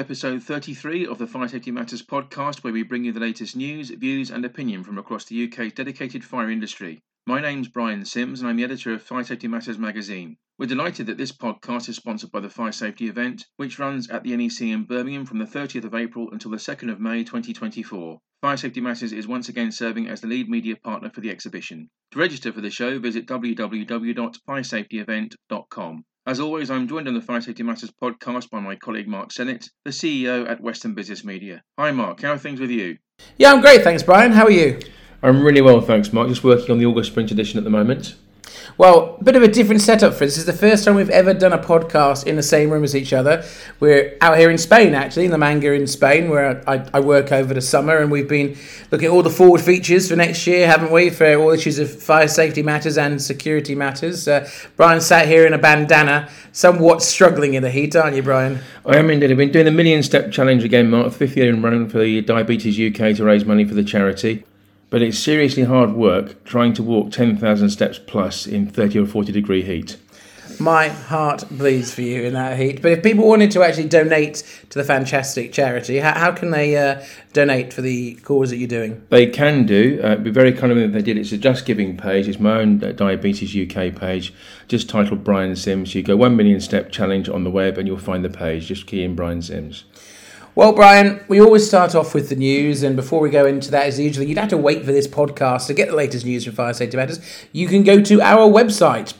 Episode 33 of the Fire Safety Matters podcast, where we bring you the latest news, views, and opinion from across the UK's dedicated fire industry. My name's Brian Sims, and I'm the editor of Fire Safety Matters magazine. We're delighted that this podcast is sponsored by the Fire Safety event, which runs at the NEC in Birmingham from the 30th of April until the 2nd of May 2024. Fire Safety Matters is once again serving as the lead media partner for the exhibition. To register for the show, visit www.firesafetyevent.com. As always, I'm joined on the Fire Safety Matters podcast by my colleague Mark Sennett, the CEO at Western Business Media. Hi, Mark. How are things with you? Yeah, I'm great. Thanks, Brian. How are you? I'm really well, thanks, Mark. Just working on the August Sprint edition at the moment. Well, a bit of a different setup for this. This is the first time we've ever done a podcast in the same room as each other. We're out here in Spain, actually, in the Manga in Spain, where I, I work over the summer, and we've been looking at all the forward features for next year, haven't we, for all issues of fire safety matters and security matters. Uh, Brian sat here in a bandana, somewhat struggling in the heat, aren't you, Brian? I am indeed. I've been doing the Million Step Challenge again, Mark, fifth year in running for the Diabetes UK to raise money for the charity but it's seriously hard work trying to walk 10,000 steps plus in 30 or 40 degree heat. My heart bleeds for you in that heat. But if people wanted to actually donate to the fantastic charity, how, how can they uh, donate for the cause that you're doing? They can do. Uh, it'd be very kind of them if they did. It's a Just Giving page. It's my own uh, Diabetes UK page, just titled Brian Sims. You go 1 million step challenge on the web and you'll find the page. Just key in Brian Sims. Well, Brian, we always start off with the news, and before we go into that, as usually, you'd have to wait for this podcast to get the latest news from Fire Safety Matters. You can go to our website,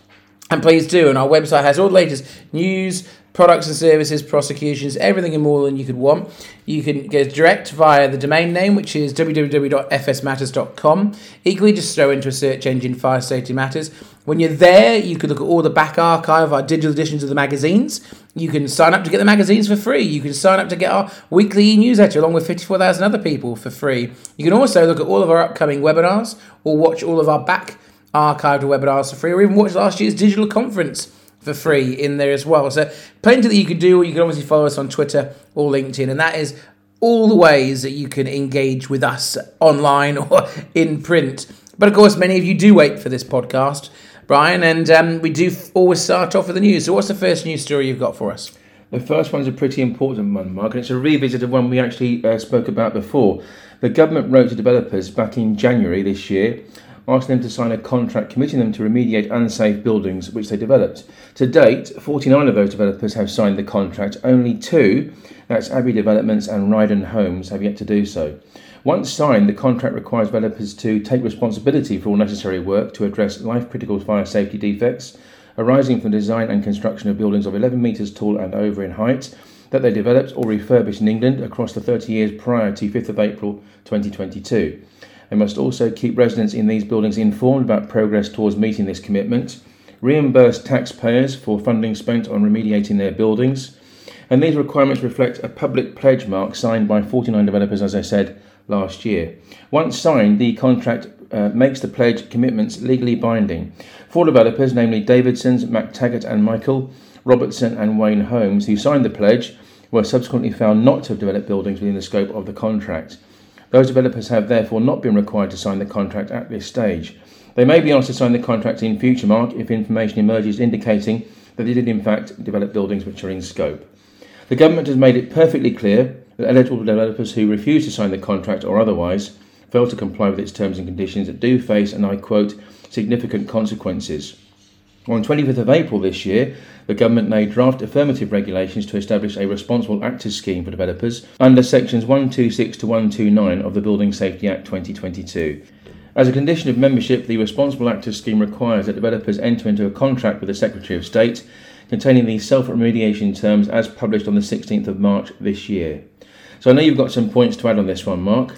and please do. And our website has all the latest news, products and services, prosecutions, everything and more than you could want. You can go direct via the domain name, which is www.fsmatters.com. Equally, just throw into a search engine Fire Safety Matters. When you're there, you can look at all the back archive of our digital editions of the magazines. You can sign up to get the magazines for free. You can sign up to get our weekly newsletter along with 54,000 other people for free. You can also look at all of our upcoming webinars or watch all of our back archived webinars for free or even watch last year's digital conference for free in there as well. So plenty that you can do. You can obviously follow us on Twitter or LinkedIn, and that is all the ways that you can engage with us online or in print. But of course, many of you do wait for this podcast, Brian, and um, we do always start off with the news. So, what's the first news story you've got for us? The first one's a pretty important one, Mark, and it's a revisit of one we actually uh, spoke about before. The government wrote to developers back in January this year asking them to sign a contract committing them to remediate unsafe buildings which they developed. To date, 49 of those developers have signed the contract, only two, that's Abbey Developments and Rydon Homes, have yet to do so. Once signed, the contract requires developers to take responsibility for all necessary work to address life critical fire safety defects arising from design and construction of buildings of 11 metres tall and over in height that they developed or refurbished in England across the 30 years prior to 5th of April 2022. They must also keep residents in these buildings informed about progress towards meeting this commitment, reimburse taxpayers for funding spent on remediating their buildings, and these requirements reflect a public pledge mark signed by 49 developers, as I said last year. Once signed, the contract uh, makes the pledge commitments legally binding. Four developers, namely Davidson's, Mactaggart and Mickel, Robertson and Wain Homes, who signed the pledge, were subsequently found not to have developed buildings within the scope of the contract. Those developers have therefore not been required to sign the contract at this stage. They may be asked to sign the contract in future, Mark, if information emerges indicating that they did in fact develop buildings which are in scope. The government has made it perfectly clear eligible developers who refuse to sign the contract or otherwise fail to comply with its terms and conditions that do face, and I quote, significant consequences. On 25th of April this year, the government made draft affirmative regulations to establish a responsible actors scheme for developers under sections 126 to 129 of the Building Safety Act 2022. As a condition of membership, the Responsible Actors Scheme requires that developers enter into a contract with the Secretary of State containing the self remediation terms as published on the 16th of March this year. So I know you've got some points to add on this one, Mark.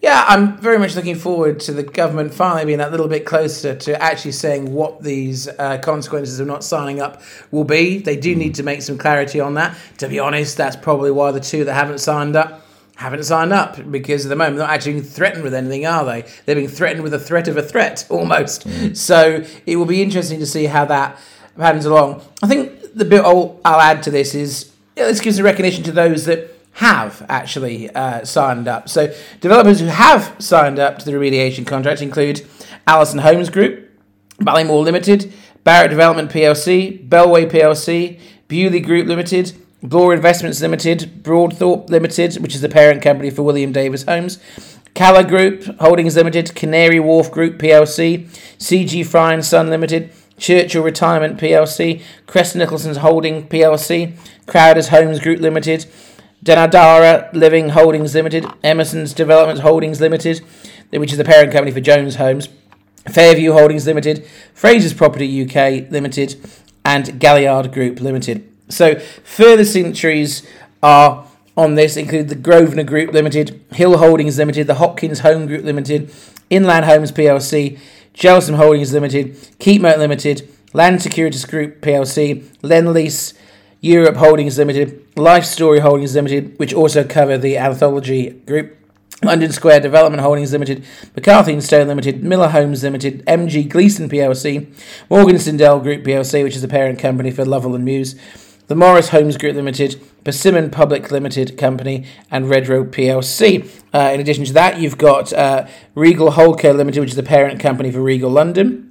Yeah, I'm very much looking forward to the government finally being that little bit closer to actually saying what these uh, consequences of not signing up will be. They do need to make some clarity on that. To be honest, that's probably why the two that haven't signed up haven't signed up because at the moment they're not actually threatened with anything, are they? They're being threatened with a threat of a threat almost. Mm. So it will be interesting to see how that happens along. I think the bit I'll, I'll add to this is yeah, this gives a recognition to those that have actually uh, signed up. So, developers who have signed up to the remediation contract include Allison Homes Group, Ballymore Limited, Barratt Development PLC, Bellway PLC, Bewley Group Limited, Bloor Investments Limited, Broadthorpe Limited, which is the parent company for William Davis Homes, Cala Group Holdings Limited, Canary Wharf Group PLC, CG Fry and Son Limited, Churchill Retirement PLC, Crest Nicholson's Holding PLC, Croudace Homes Group Limited, Dandara Living Holdings Limited, Emerson's Development Holdings Limited, which is the parent company for Jones Homes, Fairview Holdings Limited, Fraser's Property UK Limited, and Galliard Group Limited. So further signatories are on this include the Grosvenor Group Limited, Hill Holdings Limited, the Hopkins Home Group Limited, Inland Homes PLC, Jelson Holdings Limited, Keepmoat Limited, Land Securities Group PLC, Lendlease Europe Holdings Limited, Life Story Holdings Limited, which also cover the Anthology Group, London Square Development Holdings Limited, McCarthy and Stone Limited, Miller Homes Limited, MJ Gleeson PLC, Morgan Sindall Group PLC, which is the parent company for Lovell and Muse, the Morris Homes Group Limited, Persimmon Public Limited Company, and Redrow PLC. Uh, in addition to that, you've got uh, Regal Holdco Limited, which is the parent company for Regal London,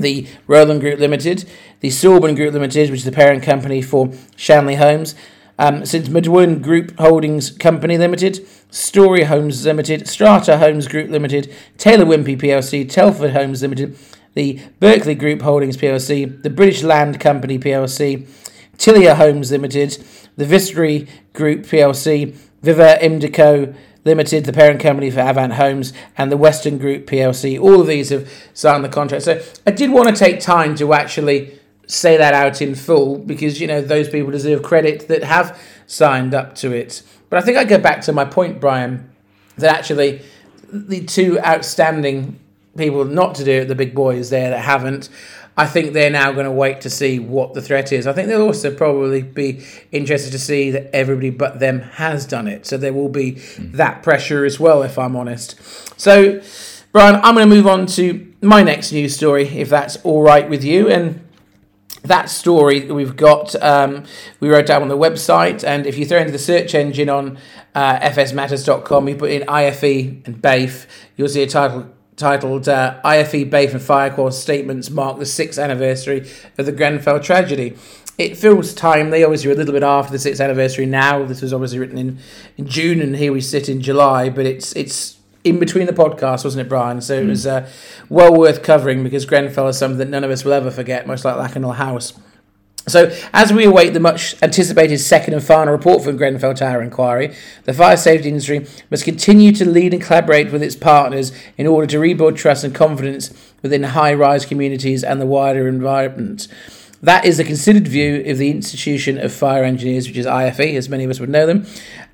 the Roland Group Limited, the Sorban Group Limited, which is the parent company for Shanly Homes, um, St Modwen Group Holdings Company Limited, Story Homes Limited, Strata Homes Group Limited, Taylor Wimpey PLC, Telford Homes Limited, the Berkeley Group Holdings PLC, the British Land Company PLC, Tilia Homes Limited, the Vistry Group PLC, Viva Imdico Limited, the parent company for Avant Homes, and the Weston Group PLC. All of these have signed the contract. So I did want to take time to actually say that out in full because, you know, those people deserve credit that have signed up to it. But I think I go back to my point, Brian, that actually the two outstanding people not to do it, the big boys there that haven't, I think they're now going to wait to see what the threat is. I think they'll also probably be interested to see that everybody but them has done it. So there will be mm. that pressure as well, if I'm honest. So, Brian, I'm going to move on to my next news story, if that's all right with you. And that story that we've got, um, we wrote down on the website. And if you throw into the search engine on uh, fsmatters.com, you put in IFE and BAFE, you'll see a title titled uh, IFE BAFE and FireQual Statements Mark the Sixth Anniversary of the Grenfell Tragedy. It feels timely, obviously, we're a little bit after the sixth anniversary now. This was obviously written in, in June, and here we sit in July, but it's it's in between the podcasts, wasn't it, Brian? So mm. it was uh, well worth covering because Grenfell is something that none of us will ever forget, much like Lakanal House. So, as we await the much anticipated second and final report from Grenfell Tower inquiry, the fire safety industry must continue to lead and collaborate with its partners in order to rebuild trust and confidence within high rise communities and the wider environment. That is the considered view of the Institution of Fire Engineers, which is IFE, as many of us would know them,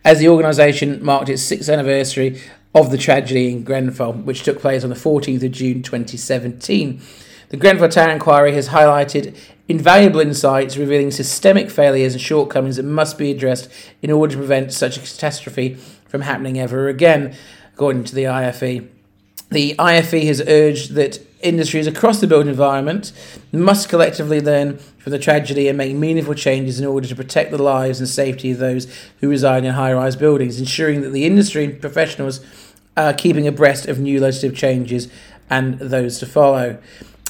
as the organisation marked its sixth anniversary of the tragedy in Grenfell, which took place on the 14th of June 2017. The Grenfell Tower inquiry has highlighted invaluable insights revealing systemic failures and shortcomings that must be addressed in order to prevent such a catastrophe from happening ever again, according to the IFE. The IFE has urged that industries across the built environment must collectively learn from the tragedy and make meaningful changes in order to protect the lives and safety of those who reside in high rise buildings, ensuring that the industry professionals are keeping abreast of new legislative changes and those to follow.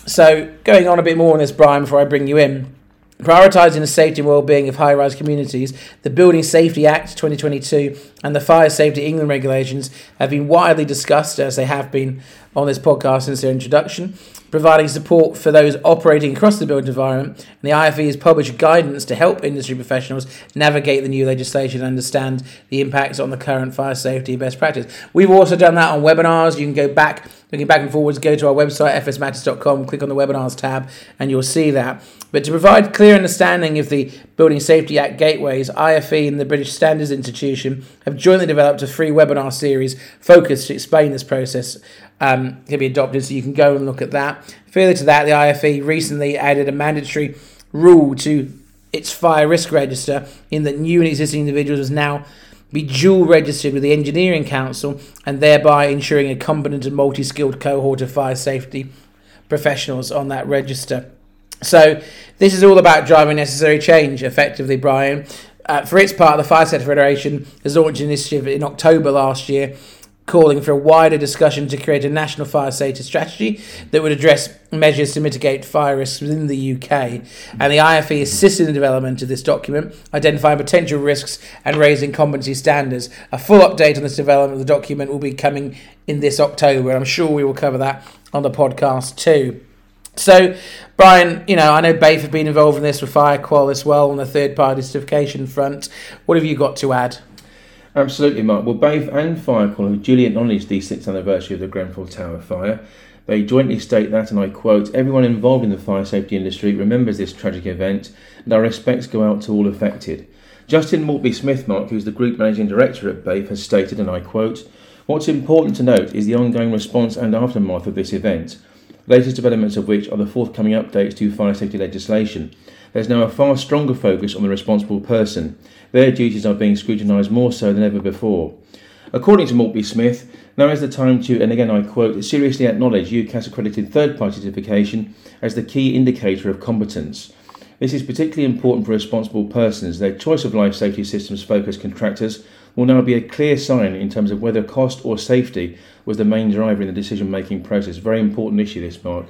So, going on a bit more on this, Brian, before I bring you in, prioritising the safety and well-being of high-rise communities, the Building Safety Act 2022 and the Fire Safety England regulations have been widely discussed, as they have been on this podcast since their introduction providing support for those operating across the built environment. And the IFE has published guidance to help industry professionals navigate the new legislation and understand the impacts on the current fire safety best practice. We've also done that on webinars. You can go back, looking back and forwards, go to our website, fsmatters.com, click on the webinars tab, and you'll see that. But to provide clear understanding of the Building Safety Act gateways, IFE and the British Standards Institution have jointly developed a free webinar series focused to explain this process um, can be adopted, so you can go and look at that. Further to that, the IFE recently added a mandatory rule to its fire risk register in that new and existing individuals must now be dual registered with the Engineering Council and thereby ensuring a competent and multi skilled cohort of fire safety professionals on that register. So, this is all about driving necessary change, effectively, Brian. Uh, for its part, the Fire Sector Federation has launched an initiative in October last year calling for a wider discussion to create a national fire safety strategy that would address measures to mitigate fire risks within the UK. And the IFE assisted in the development of this document, identifying potential risks and raising competency standards. A full update on this development of the document will be coming in this October. I'm sure we will cover that on the podcast too. So, Brian, you know, I know BAFE have been involved in this with FireQual as well on the third party certification front. What have you got to add? Absolutely, Mark. Well, BAFE and FireQual have duly acknowledged the sixth anniversary of the Grenfell Tower fire. They jointly state that, and I quote, everyone involved in the fire safety industry remembers this tragic event, and our respects go out to all affected. Justin Maltby Smith, Mark, who's the Group Managing Director at BAFE, has stated, and I quote, What's important to note is the ongoing response and aftermath of this event, latest developments of which are the forthcoming updates to fire safety legislation. There's now a far stronger focus on the responsible person. Their duties are being scrutinised more so than ever before. According to Maltby Smith, now is the time to, and again I quote, seriously acknowledge UKAS accredited third party certification as the key indicator of competence. This is particularly important for responsible persons. Their choice of life safety systems focused contractors will now be a clear sign in terms of whether cost or safety was the main driver in the decision making process. Very important issue, this, Mark.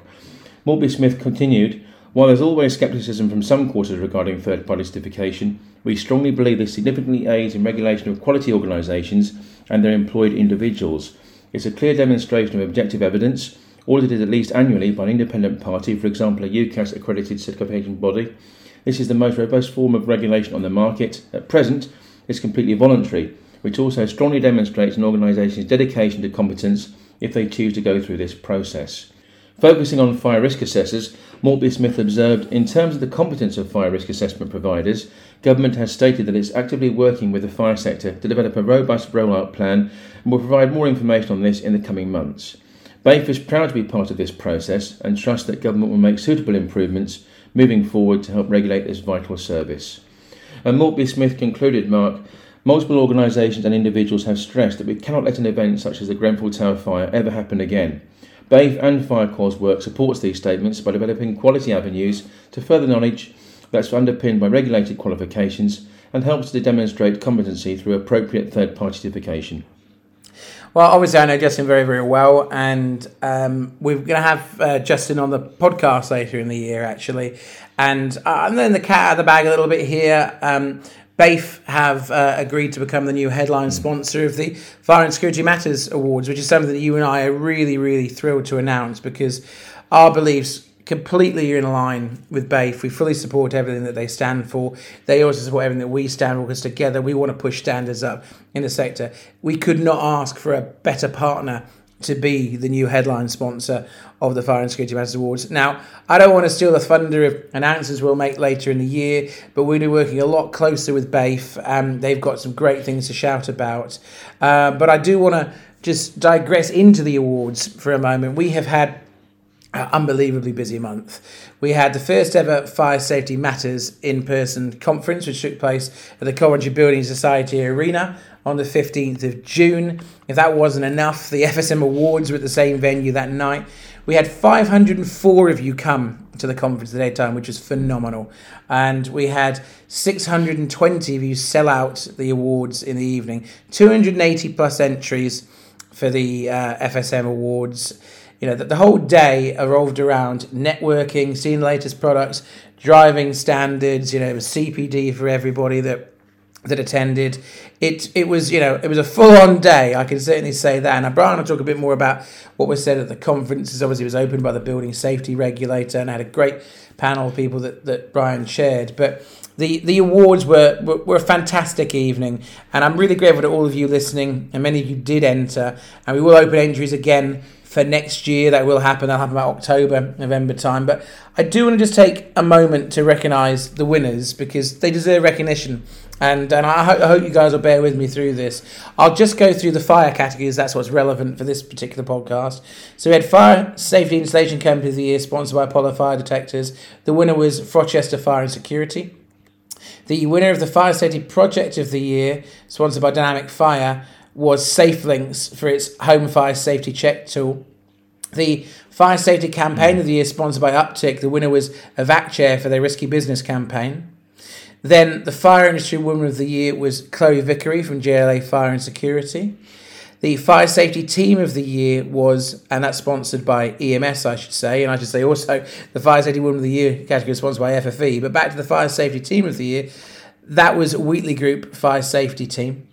Maltby Smith continued while there's always scepticism from some quarters regarding third party certification, we strongly believe this significantly aids in regulation of quality organisations and their employed individuals. It's a clear demonstration of objective evidence, audited at least annually by an independent party, for example, a UKAS accredited certification body. This is the most robust form of regulation on the market. At present, it's completely voluntary, which also strongly demonstrates an organisation's dedication to competence if they choose to go through this process. Focusing on fire risk assessors, Maltby Smith observed in terms of the competence of fire risk assessment providers, government has stated that it's actively working with the fire sector to develop a robust rollout plan and will provide more information on this in the coming months. BAFE is proud to be part of this process and trusts that government will make suitable improvements moving forward to help regulate this vital service. And Maltby Smith concluded, Mark, multiple organisations and individuals have stressed that we cannot let an event such as the Grenfell Tower fire ever happen again. BAFE and FireQual's work supports these statements by developing quality avenues to further knowledge that's underpinned by regulated qualifications and helps to demonstrate competency through appropriate third party certification. Well, obviously, I know Justin very, very well, and um, we're going to have uh, Justin on the podcast later in the year, actually. And uh, letting the cat out of the bag a little bit here. Um, BAFE have uh, agreed to become the new headline sponsor of the Fire and Security Matters Awards, which is something that you and I are really, really thrilled to announce because our beliefs completely in line with BAFE. We fully support everything that they stand for. They also support everything that we stand for because together we want to push standards up in the sector. We could not ask for a better partner to be the new headline sponsor of the Fire and Security Matters Awards. Now, I don't want to steal the thunder of announcements we'll make later in the year, but we'll be working a lot closer with BAFE. Um, they've got some great things to shout about. Uh, but I do want to just digress into the awards for a moment. We have had unbelievably busy month. We had the first ever Fire Safety Matters in person conference, which took place at the Coventry Building Society Arena on the 15th of June. If that wasn't enough, the FSM Awards were at the same venue that night. We had 504 of you come to the conference at daytime, which was phenomenal. And we had 620 of you sell out the awards in the evening. 280 plus entries for the uh, FSM Awards. You know, that the whole day revolved around networking, seeing the latest products, driving standards, you know, it was CPD for everybody that that attended. It it was you know it was a full on day. I can certainly say that. And Brian will talk a bit more about what was said at the conferences. Obviously, it was opened by the building safety regulator, and I had a great panel of people that, that Brian shared. But the the awards were, were, were a fantastic evening, and I'm really grateful to all of you listening. And many of you did enter, and we will open entries again for next year. That will happen. That'll happen about October, November time. But I do want to just take a moment to recognise the winners because they deserve recognition. And, and I, ho- I hope you guys will bear with me through this. I'll just go through the fire categories. That's what's relevant for this particular podcast. So we had Fire Safety Installation Company of the Year, sponsored by Apollo Fire Detectors. The winner was Frochester Fire and Security. The winner of the Fire Safety Project of the Year, sponsored by Dynamic Fire, was SafeLinks for its home fire safety check tool. The Fire Safety Campaign of the Year, sponsored by Uptick. The winner was EvacChair for their Risky Business campaign. Then the Fire Industry Woman of the Year was Chloe Vickery from JLA Fire and Security. The Fire Safety Team of the Year was, and that's sponsored by EMS, I should say, and I should say also the Fire Safety Woman of the Year category is sponsored by FFE. But back to the Fire Safety Team of the Year, that was Wheatley Group Fire Safety Team.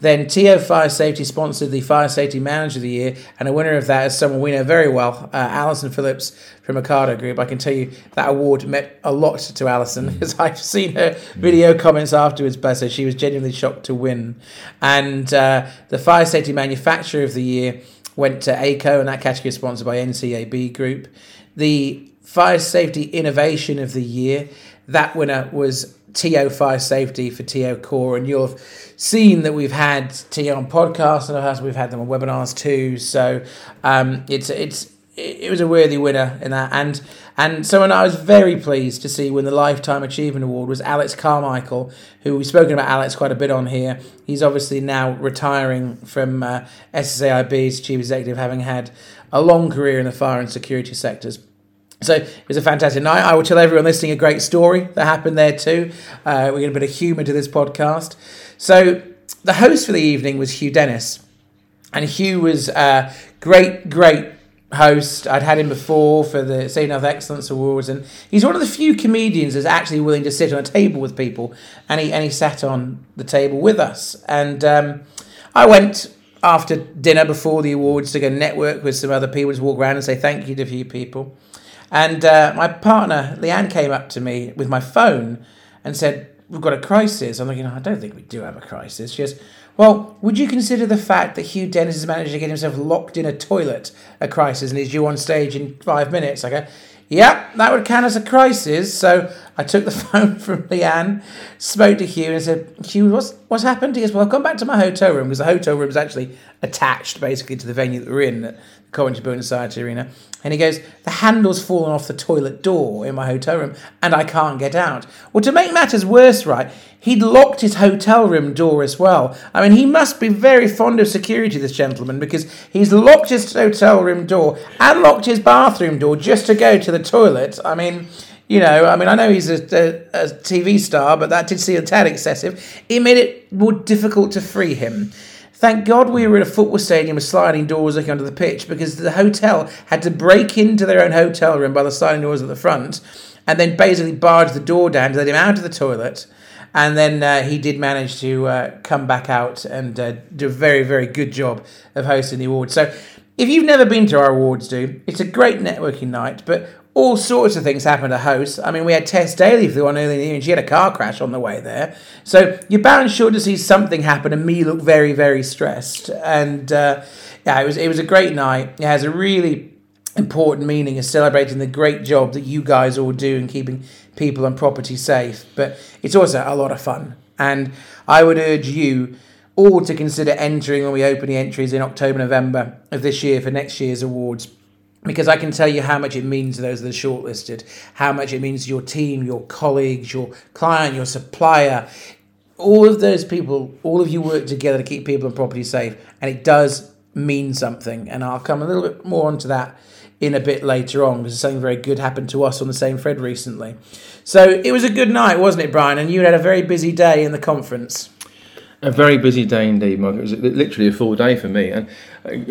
Then TO Fire Safety sponsored the Fire Safety Manager of the Year, and a winner of that is someone we know very well, uh, Alison Phillips from Ocado Group. I can tell you that award meant a lot to Alison as I've seen her video comments afterwards. Bless her, she was genuinely shocked to win. And uh, the Fire Safety Manufacturer of the Year went to ACO, and that category is sponsored by NCAB Group. The Fire Safety Innovation of the Year, that winner was TO Fire Safety for TO Core, and you'll have seen that we've had TO on podcasts and we've had them on webinars too. So um, it's it's it was a worthy winner in that, and and so and I was very pleased to see when the Lifetime Achievement Award was Alex Carmichael, who we've spoken about Alex quite a bit on here. He's obviously now retiring from uh, chief executive, having had a long career in the fire and security sectors. So it was a fantastic night. I will tell everyone listening a great story that happened there too. Uh, we get a bit of humour to this podcast. So the host for the evening was Hugh Dennis, and Hugh was a great, great host. I'd had him before for the Safety Health Excellence Awards, and he's one of the few comedians that's actually willing to sit on a table with people, and he and he sat on the table with us. And um, I went after dinner before the awards to go network with some other people, to walk around and say thank you to a few people. And uh, my partner, Leanne, came up to me with my phone and said, We've got a crisis. I'm thinking, I don't think we do have a crisis. She goes, Well, would you consider the fact that Hugh Dennis has managed to get himself locked in a toilet a crisis and is due on stage in five minutes? I go, Yep, that would count as a crisis. So I took the phone from Leanne, spoke to Hugh, and said, Hugh, what's, what's happened? He goes, Well, I've back to my hotel room because the hotel room is actually attached basically to the venue that we're in, the Coventry Building Society Arena. And he goes, The handle's fallen off the toilet door in my hotel room and I can't get out. Well, to make matters worse, right, he'd locked his hotel room door as well. I mean, he must be very fond of security, this gentleman, because he's locked his hotel room door and locked his bathroom door just to go to the toilet. I mean, you know, I mean, I know he's a, a, a TV star, but that did seem a tad excessive. It made it more difficult to free him. Thank God we were in a football stadium with sliding doors looking under the pitch because the hotel had to break into their own hotel room by the sliding doors at the front and then basically barge the door down to let him out of the toilet. And then uh, he did manage to uh, come back out and uh, do a very, very good job of hosting the awards. So if you've never been to our awards do, it's a great networking night, but all sorts of things happen to hosts. I mean, we had Tess Daly for the one earlier in the evening. She had a car crash on the way there. So you're bound sure to see something happen and me look very, very stressed. And uh, yeah, it was, it was a great night. It has a really important meaning of celebrating the great job that you guys all do in keeping people and property safe. But it's also a lot of fun. And I would urge you all to consider entering when we open the entries in October, November of this year for next year's awards because I can tell you how much it means to those that are shortlisted, how much it means to your team, your colleagues, your client, your supplier. All of those people, all of you work together to keep people and property safe, and it does mean something. And I'll come a little bit more onto that in a bit later on because something very good happened to us on the same thread recently. So it was a good night, wasn't it, Brian? And you had a very busy day in the conference. A very busy day indeed, Mark. It was literally a full day for me. And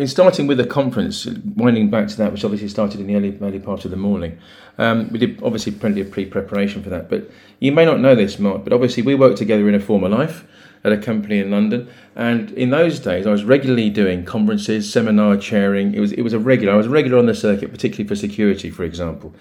starting with the conference, winding back to that, which obviously started in the early, early part of the morning, um, we did obviously plenty of pre preparation for that. But you may not know this, Mark, but obviously we worked together in a former life at a company in London. And in those days, I was regularly doing conferences, seminar chairing. It was, it was a regular, I was regular on the circuit, particularly for security, for example.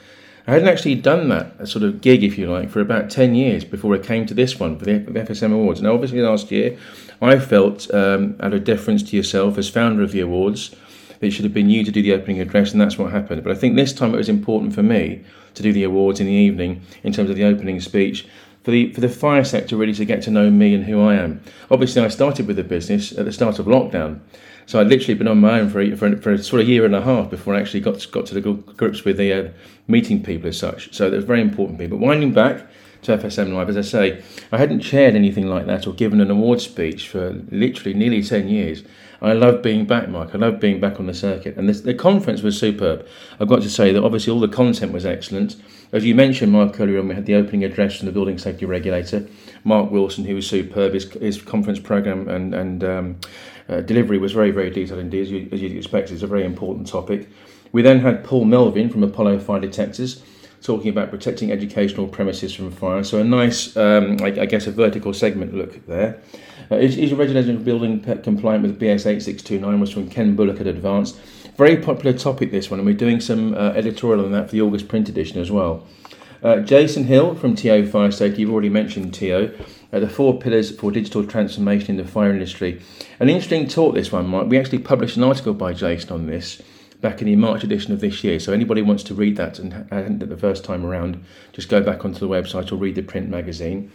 I hadn't actually done that sort of gig, if you like, for about 10 years before I came to this one for the FSM Awards. Now, obviously, last year, I felt, um, out of deference to yourself as founder of the awards, it should have been you to do the opening address, and that's what happened. But I think this time it was important for me to do the awards in the evening in terms of the opening speech. For the, for the fire sector really to get to know me and who I am. Obviously, I started with the business at the start of lockdown, so I'd literally been on my own for a, for, for a sort of year and a half before I actually got got to the grips with the uh, meeting people as such. So that was very important. But winding back to FSM Live. As I say, I hadn't chaired anything like that or given an award speech for literally nearly 10 years. I love being back, Mark. I love being back on the circuit. And this, the conference was superb. I've got to say that obviously all the content was excellent. As you mentioned, Mark, earlier on, we had the opening address from the Building Safety Regulator, Mark Wilson, who was superb. His, his conference programme and, and um, uh, delivery was very, very detailed indeed, as, you, as you'd expect. It's a very important topic. We then had Paul Melvin from Apollo Fire Detectors talking about protecting educational premises from fire. So a nice, um, I, I, guess, a vertical segment look there. Uh, is, is residential building compliant with BS 8629 was from Ken Bullock at Advanced. Very popular topic this one, and we're doing some uh, editorial on that for the August print edition as well. Uh, Jason Hill from TO Fire Safety, you've already mentioned TO, uh, the four pillars for digital transformation in the fire industry. An interesting talk, this one, Mike. We actually published an article by Jason on this back in the March edition of this year. So anybody wants to read that and hadn't the first time around, just go back onto the website or read the print magazine.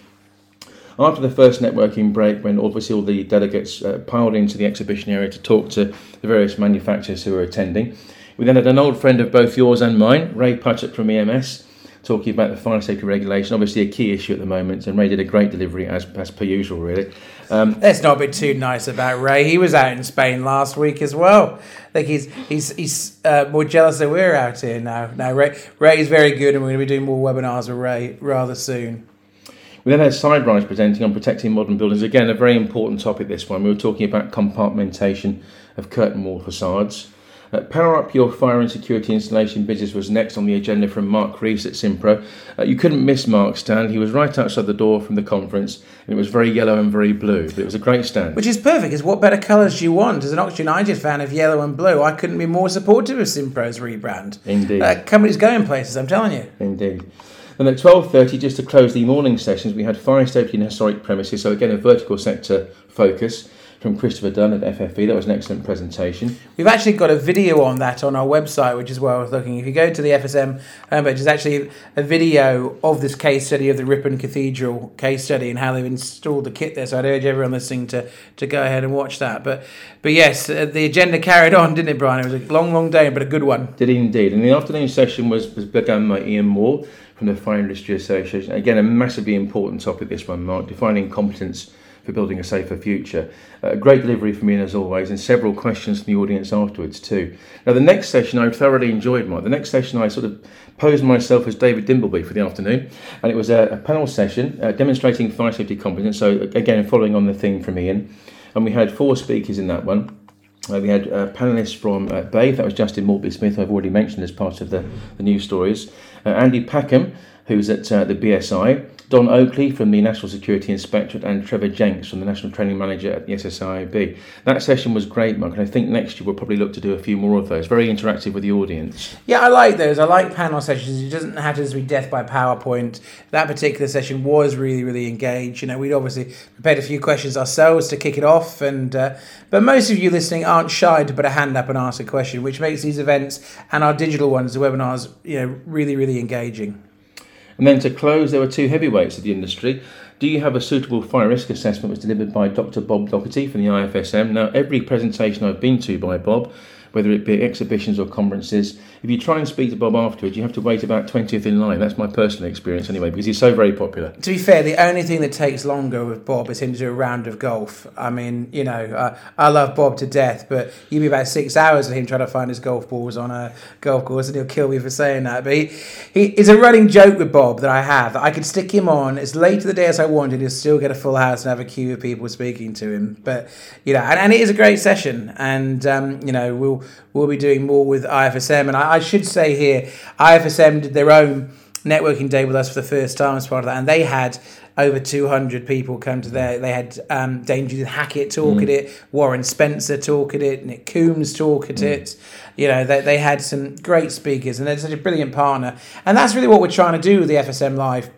After the first networking break, when obviously all the delegates uh, piled into the exhibition area to talk to the various manufacturers who were attending, we then had an old friend of both yours and mine, Ray Putchett from EMS, talking about the fire safety regulation, obviously a key issue at the moment, and Ray did a great delivery as, as per usual, really. Um, Let's not be too nice about Ray. He was out in Spain last week as well. I think he's he's he's uh, more jealous that we're out here now. Now Ray Ray is very good, and we're going to be doing more webinars with Ray rather soon. We then had Siderise presenting on protecting modern buildings. Again, a very important topic. This one we were talking about compartmentation of curtain wall facades. Uh, Power Up Your Fire and Security Installation Business was next on the agenda from Mark Rees at Simpro. Uh, you couldn't miss Mark's stand. He was right outside the door from the conference, and it was very yellow and very blue. But it was a great stand. Which is perfect, because what better colours do you want? As an Oxford United fan of yellow and blue, I couldn't be more supportive of Simpro's rebrand. Indeed. Uh, company's going places, I'm telling you. Indeed. And at 12.30, just to close the morning sessions, we had fire safety in historic premises. So again, a vertical sector focus from Christopher Dunn at FFE. That was an excellent presentation. We've actually got a video on that on our website, which is well worth looking. If you go to the FSM homepage, there's actually a video of this case study of the Ripon Cathedral case study and how they've installed the kit there. So I'd urge everyone listening to, to go ahead and watch that. But but yes, uh, the agenda carried on, didn't it, Brian? It was a long, long day, but a good one. Did indeed. And the afternoon session was, was begun by Ian Moore from the Fire Industry Association. Again, a massively important topic, this one, Mark, defining competence for building a safer future. Uh, great delivery from Ian as always, and several questions from the audience afterwards too. Now, the next session I thoroughly enjoyed, Mike. The next session I sort of posed myself as David Dimbleby for the afternoon, and it was a, a panel session uh, demonstrating fire safety competence. So, again, following on the theme from Ian, and we had four speakers in that one. Uh, we had uh, panelists from uh, BAFE, that was Justin Maltby Smith, I've already mentioned as part of the, the news stories. Uh, Andy Packham, who's at uh, the BSI, Don Oakley from the National Security Inspectorate and Trevor Jenks from the National Training Manager at the SSIB. That session was great, Mark, and I think next year we'll probably look to do a few more of those. Very interactive with the audience. Yeah, I like those. I like panel sessions. It doesn't have to be death by PowerPoint. That particular session was really, really engaged. You know, we'd obviously prepared a few questions ourselves to kick it off, and uh, but most of you listening aren't shy to put a hand up and ask a question, which makes these events and our digital ones, the webinars, you know, really, really engaging. And then to close, there were two heavyweights of the industry. Do you have a suitable fire risk assessment? was delivered by Dr. Bob Doherty from the IFSM. Now, every presentation I've been to by Bob whether it be exhibitions or conferences. If you try and speak to Bob afterwards, you have to wait about 20th in line. That's my personal experience anyway, because he's so very popular. To be fair, the only thing that takes longer with Bob is him to do a round of golf. I mean, you know, uh, I love Bob to death, but you'd be about six hours of him trying to find his golf balls on a golf course, and he'll kill me for saying that. But he, he it's a running joke with Bob that I have. I could stick him on as late to the day as I wanted, he'll still get a full house and have a queue of people speaking to him. But, you know, and, and it is a great session, and, um, you know, we'll we'll be doing more with IFSM. And I, I, should say here, IFSM did their own networking day with us for the first time as part of that, and they had over 200 people come to there. They had um, Dame Judith Hackitt talk mm. at it, Warren Spencer talk at it, Nick Coombs talk at mm. it. You know, they, they had some great speakers, and they're such a brilliant partner. And that's really what we're trying to do with the FSM Live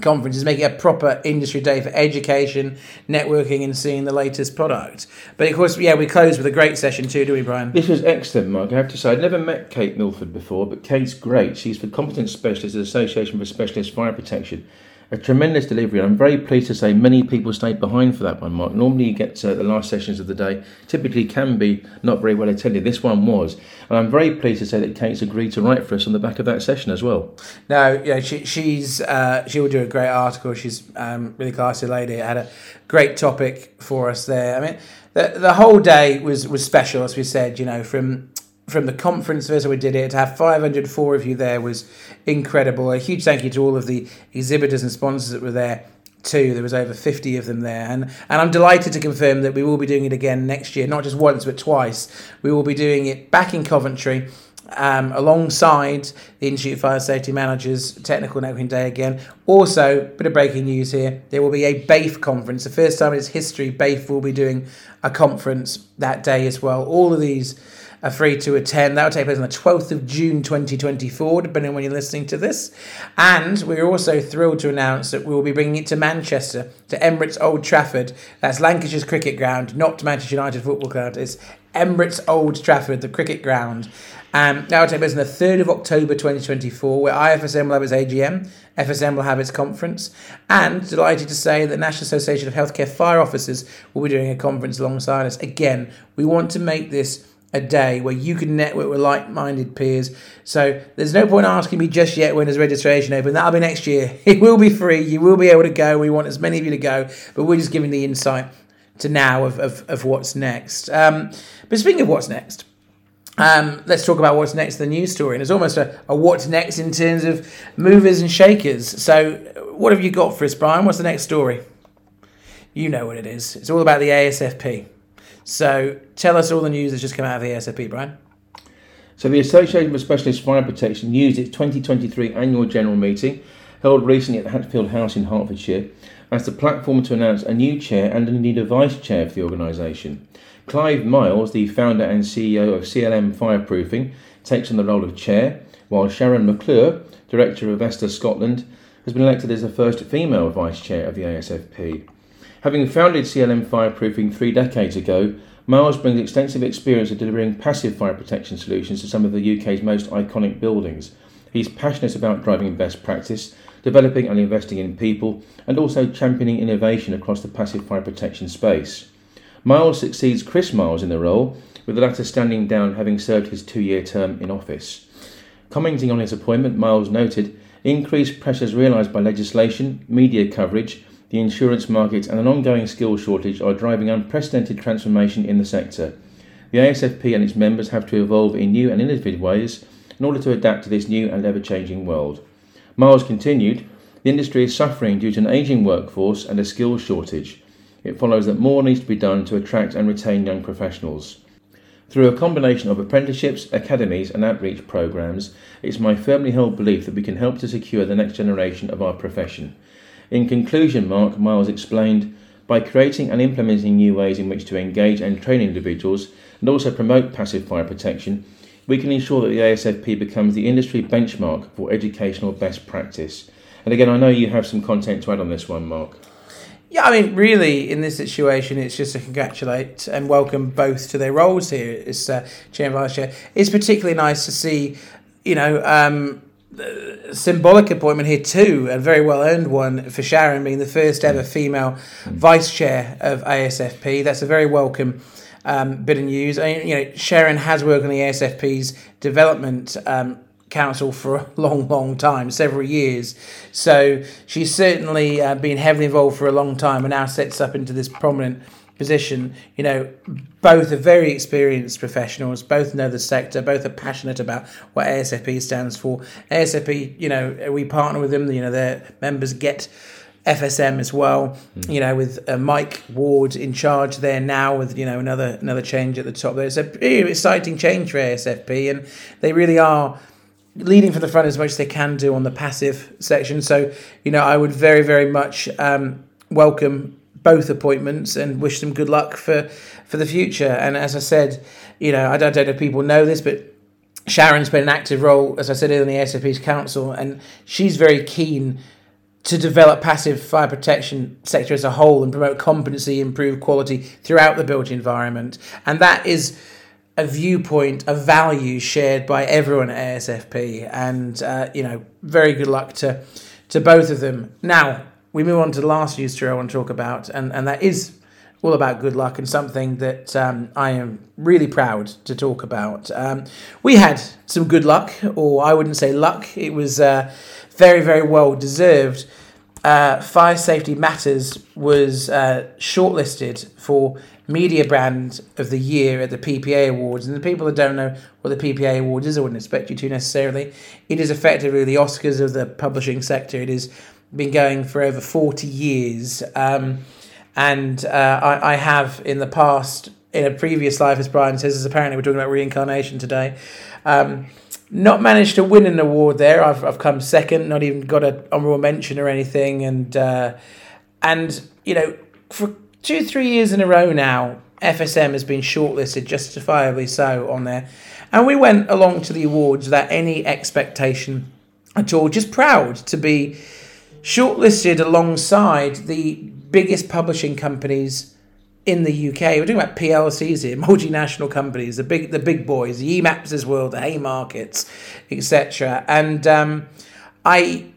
conference is making a proper industry day for education, networking, and seeing the latest product. But of course, yeah, we close with a great session too, do we, Brian? This was excellent, Mark. I have to say, I'd never met Kate Milford before, but Kate's great. She's the Competence Specialist at the Association for Specialist Fire Protection. A tremendous delivery. I'm very pleased to say many people stayed behind for that one, Mark. Normally, you get uh, the last sessions of the day, typically can be not very well attended. This one was. And I'm very pleased to say that Kate's agreed to write for us on the back of that session as well. No, yeah, she, she's uh, she will do a great article. She's um, really classy lady. Had a great topic for us there. I mean, the, the whole day was, was special, as we said, you know, from from the conference visit we did it to have 504 of you there was incredible a huge thank you to all of the exhibitors and sponsors that were there too there was over 50 of them there and and i'm delighted to confirm that we will be doing it again next year not just once but twice we will be doing it back in coventry um, alongside the Institute of Fire Safety Managers Technical Networking Day again. Also, bit of breaking news here: there will be a BAFE conference. The first time in its history, BAFE will be doing a conference that day as well. All of these are free to attend. That will take place on the 12th of June 2024, depending on when you're listening to this. And we're also thrilled to announce that we will be bringing it to Manchester, to Emirates Old Trafford. That's Lancashire's cricket ground, not Manchester United Football Club. It's Emirates Old Trafford, the cricket ground. Um, that will take place on the 3rd of October 2024, where IFSM will have its AGM, FSM will have its conference, and delighted to say that the National Association of Healthcare Fire Officers will be doing a conference alongside us. Again, we want to make this a day where you can network with like-minded peers. So there's no point asking me just yet when there's registration open. That'll be next year. It will be free. You will be able to go. We want as many of you to go, but we're just giving the insight to now of, of, of what's next. Um, but speaking of what's next, um, let's talk about what's next in the news story. And it's almost a, a what's next in terms of movers and shakers. So, what have you got for us, Brian? What's the next story? You know what it is. It's all about the ASFP. So, tell us all the news that's just come out of the ASFP, Brian. So, the Association for Specialist Fire Protection used its 2023 annual general meeting, held recently at the Hatfield House in Hertfordshire, as the platform to announce a new chair and indeed a vice chair for the organisation. Clive Miles, the founder and CEO of CLM Fireproofing, takes on the role of chair, while Sharon McClure, director of Vesta Scotland, has been elected as the first female vice chair of the ASFP. Having founded CLM Fireproofing three decades ago, Miles brings extensive experience of delivering passive fire protection solutions to some of the UK's most iconic buildings. He's passionate about driving best practice, developing and investing in people, and also championing innovation across the passive fire protection space. Miles succeeds Chris Miles in the role, with the latter standing down having served his two year term in office. Commenting on his appointment, Miles noted increased pressures realised by legislation, media coverage, the insurance market, and an ongoing skill shortage are driving unprecedented transformation in the sector. The ASFP and its members have to evolve in new and innovative ways in order to adapt to this new and ever changing world. Miles continued The industry is suffering due to an ageing workforce and a skills shortage it follows that more needs to be done to attract and retain young professionals. Through a combination of apprenticeships, academies, and outreach programs, it's my firmly held belief that we can help to secure the next generation of our profession. In conclusion, Mark Miles explained by creating and implementing new ways in which to engage and train individuals and also promote passive fire protection, we can ensure that the ASFP becomes the industry benchmark for educational best practice. And again, I know you have some content to add on this one, Mark. Yeah, I mean, really, in this situation, it's just to congratulate and welcome both to their roles here as uh, chair and vice chair. It's particularly nice to see, you know, um, symbolic appointment here too, a very well earned one for Sharon being the first ever female vice chair of ASFP. That's a very welcome um, bit of news. I you know, Sharon has worked on the ASFP's development um, council for a long, long time, several years. So she's certainly uh, been heavily involved for a long time and now sets up into this prominent position. You know, both are very experienced professionals, both know the sector, both are passionate about what ASFP stands for. ASFP, you know, we partner with them, you know, their members get. FSM as well, mm. you know, with uh, Mike Ward in charge there now, with you know another another change at the top there. It's a pretty exciting change for ASFP, and they really are leading from the front as much as they can do on the passive section. So, you know, I would very, very much um, welcome both appointments and wish them good luck for, for the future. And as I said, you know, I don't, know if people know this, but Sharon's been an active role, as I said, in the ASFP's council, and she's very keen to develop passive fire protection sector as a whole and promote competency, improve quality throughout the built environment. And that is a viewpoint, a value shared by everyone at ASFP, and uh, you know, very good luck to to both of them. Now, we move on to the last news story I want to talk about, and, and that is all about good luck and something that um, I am really proud to talk about. Um, we had some good luck, or I wouldn't say luck, it was uh, very, very well deserved. Uh, Fire Safety Matters was uh, shortlisted for Media Brand of the Year at the PPA Awards. And the people that don't know what the PPA Awards is, I wouldn't expect you to necessarily. It is effectively the Oscars of the publishing sector. It has been going for over 40 years. Um, and uh, I, I, have in the past, in a previous life, as Brian says, as apparently we're talking about reincarnation today, um, not managed to win an award there. I've, I've come second, not even got an honorable mention or anything. And, uh, and you know, for two, three years in a row now, FSM has been shortlisted, justifiably so, on there. And we went along to the awards without any expectation at all, just proud to be shortlisted alongside the biggest publishing companies in the UK. We're talking about PLCs here, multinational companies, the big the big boys, the EMAPs world, the Haymarkets, etc. And um, I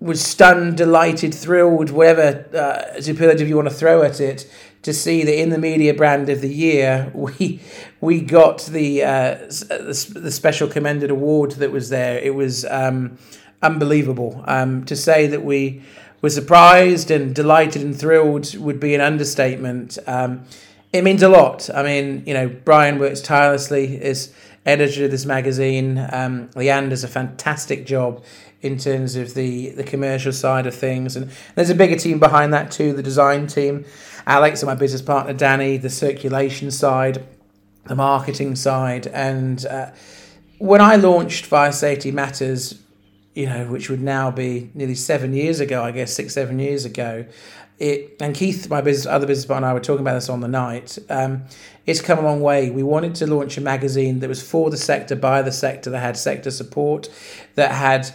was stunned, delighted, thrilled, whatever uh, superlative you want to throw at it, to see that in the media brand of the year, we we got the uh, the, special commended award that was there. It was um, unbelievable. Um, to say that we were surprised and delighted and thrilled would be an understatement. Um, it means a lot. I mean, you know, Brian works tirelessly as editor of this magazine. Um, Leanne does a fantastic job in terms of the, the commercial side of things. And there's a bigger team behind that too, the design team. Alex and my business partner Danny, the circulation side, the marketing side. And uh, when I launched Fire Safety Matters you know, which would now be nearly seven years ago, I guess six, seven years ago. It and Keith, my business, other business partner, and I were talking about this on the night. Um, it's come a long way. We wanted to launch a magazine that was for the sector, by the sector, that had sector support, that had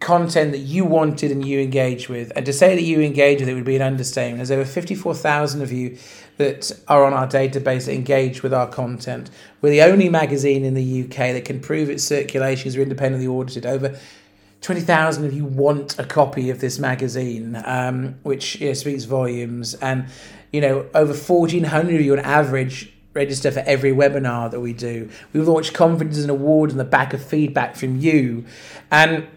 content that you wanted and you engaged with. And to say that you engage with it would be an understatement. There's over 54,000 of you that are on our database that engage with our content. We're the only magazine in the UK that can prove its circulation is independently audited. Over 20,000 of you want a copy of this magazine, um, which speaks volumes. And, you know, over 1,400 of you on average register for every webinar that we do. We've launched conferences and awards on the back of feedback from you. And,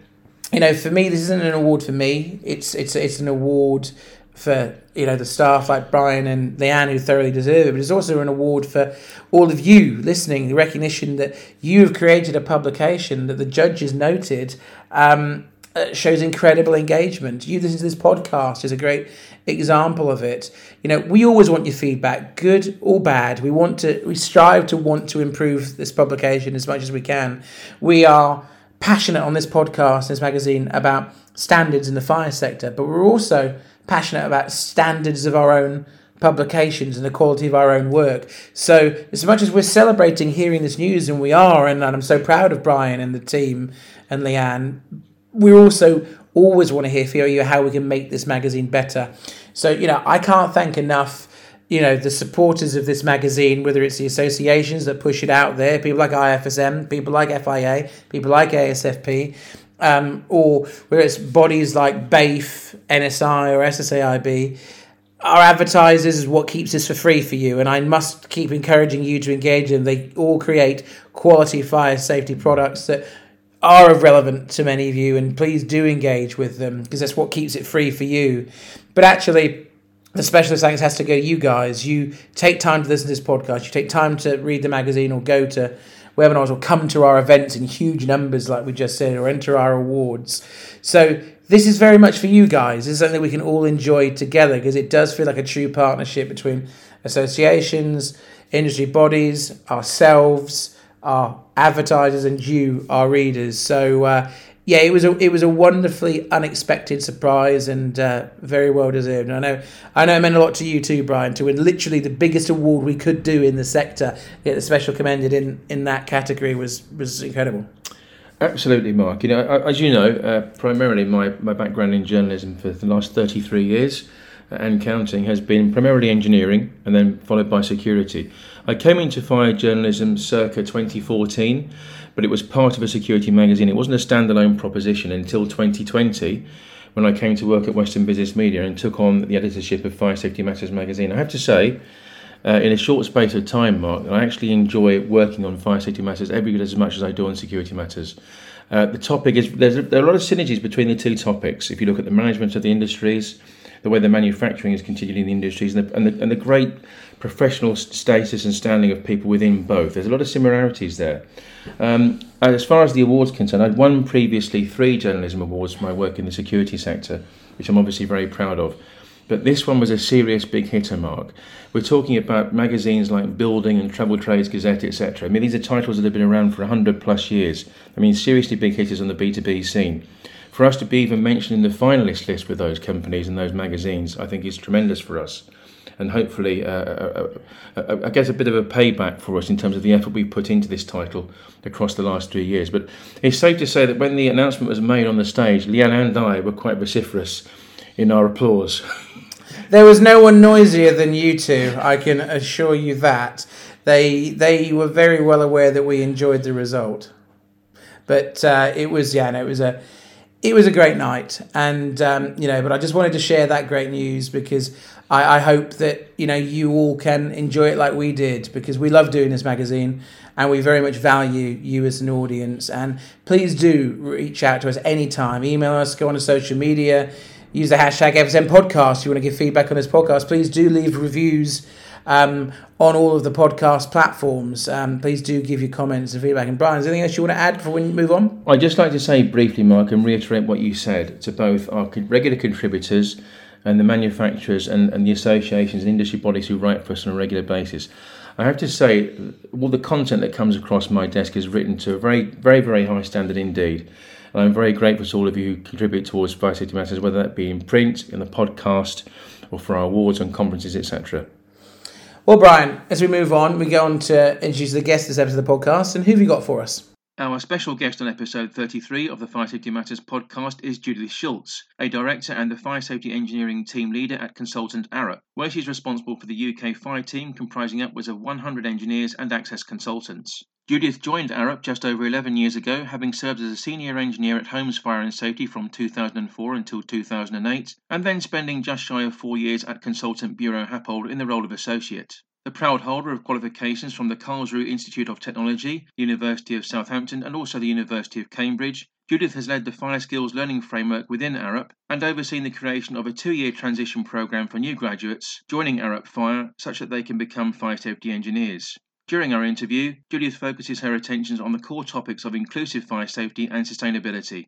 you know, for me, this isn't an award for me. It's, it's, it's an award for you know the staff like Brian and Leanne who thoroughly deserve it, but it's also an award for all of you listening. The recognition that you have created a publication that the judges noted um, uh, shows incredible engagement. You listen to this podcast is a great example of it. You know, we always want your feedback, good or bad. We want to, we strive to want to improve this publication as much as we can. We are passionate on this podcast, this magazine about standards in the fire sector, but we're also passionate about standards of our own publications and the quality of our own work. So, as much as we're celebrating hearing this news, and we are, and, I'm so proud of Brian and the team and Leanne, we also always want to hear from you how we can make this magazine better. So, you know, I can't thank enough. You know, the supporters of this magazine, whether it's the associations that push it out there, people like IFSM, people like FIA, people like ASFP, um, or whether it's bodies like BAFE, NSI, or SSAIB, our advertisers is what keeps this for free for you, and I must keep encouraging you to engage them. They all create quality fire safety products that are relevant to many of you, and please do engage with them because that's what keeps it free for you. But actually, the specialist thanks has to go to you guys. You take time to listen to this podcast. You take time to read the magazine or go to webinars or come to our events in huge numbers, like we just said, or enter our awards. So this is very much for you guys. This is something we can all enjoy together because it does feel like a true partnership between associations, industry bodies, ourselves, our advertisers, and you, our readers. So uh, yeah, it was a it was a wonderfully unexpected surprise and uh, very well deserved. And I know I know it meant a lot to you too, Brian, to win literally the biggest award we could do in the sector. Get the special commended in in that category was was incredible. Absolutely, Mark. You know, as you know, uh, primarily my, my background in journalism for the last 33 years uh, and counting has been primarily engineering and then followed by security. I came into fire journalism circa 2014 but it was part of a security magazine. It wasn't a standalone proposition until 2020 when I came to work at Western Business Media and took on the editorship of Fire Safety Matters magazine. I have to say, uh, in a short space of time, Mark, I actually enjoy working on fire safety matters every bit as much as I do on security matters. Uh, the topic is there's a, there are a lot of synergies between the two topics. If you look at the management of the industries, the way the manufacturing is continued in the industries, and the, and the, and the great professional status and standing of people within both, there's a lot of similarities there. Um, as far as the awards concerned, I'd won previously three journalism awards for my work in the security sector, which I'm obviously very proud of. But this one was a serious big hitter, Mark. We're talking about magazines like Building and Travel Trades Gazette, etc. I mean, these are titles that have been around for 100 plus years. I mean, seriously big hitters on the B2B scene. For us to be even mentioned in the finalist list with those companies and those magazines, I think is tremendous for us. And hopefully, uh, uh, uh, uh, I guess a bit of a payback for us in terms of the effort we've put into this title across the last three years. But it's safe to say that when the announcement was made on the stage, Leanne and I were quite vociferous in our applause. There was no one noisier than you two. I can assure you that. They they were very well aware that we enjoyed the result, but uh, it was yeah, no, it was a it was a great night, and um, you know, but I just wanted to share that great news because I, I hope that you know you all can enjoy it like we did because we love doing this magazine and we very much value you as an audience. And please do reach out to us anytime. Email us, go on to social media use the hashtag FSM podcast. If you want to give feedback on this podcast, please do leave reviews um, on all of the podcast platforms. Um, please do give your comments and feedback. And Brian, is anything else you want to add before we move on? I'd just like to say briefly, Mark, and reiterate what you said to both our regular contributors and the manufacturers and, and the associations and industry bodies who write for us on a regular basis. I have to say, all the content that comes across my desk is written to a very, very, very high standard indeed. And I'm very grateful to all of you who contribute towards Safety Matters, whether that be in print, in the podcast, or for our awards and conferences, etc. Well, Brian, as we move on, we go on to introduce the guest this episode of the podcast. And who have you got for us? Our special guest on episode 33 of the Fire Safety Matters podcast is Judith Schulz, a director and the fire safety engineering team leader at consultant Arup, where she's responsible for the UK fire team comprising upwards of 100 engineers and access consultants. Judith joined Arup just over 11 years ago, having served as a senior engineer at Holmes Fire and Safety from 2004 until 2008, and then spending just shy of four years at Consultant Buro Happold in the role of associate. The proud holder of qualifications from the Karlsruhe Institute of Technology, the University of Southampton, and also the University of Cambridge, Judith has led the Fire Skills Learning Framework within Arup and overseen the creation of a two year transition program for new graduates joining Arup Fire such that they can become fire safety engineers. During our interview, Judith focuses her attentions on the core topics of inclusive fire safety and sustainability.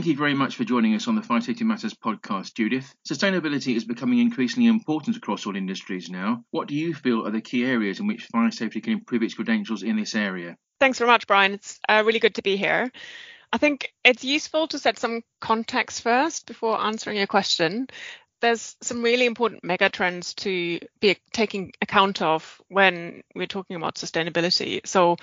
Thank you very much for joining us on the Fire Safety Matters podcast, Judith. Sustainability is becoming increasingly important across all industries now. What do you feel are the key areas in which fire safety can improve its credentials in this area? Thanks very much, Brian. It's uh, really good to be here. I think it's useful to set some context first before answering your question. There's some really important mega trends to be taking account of when we're talking about sustainability. So,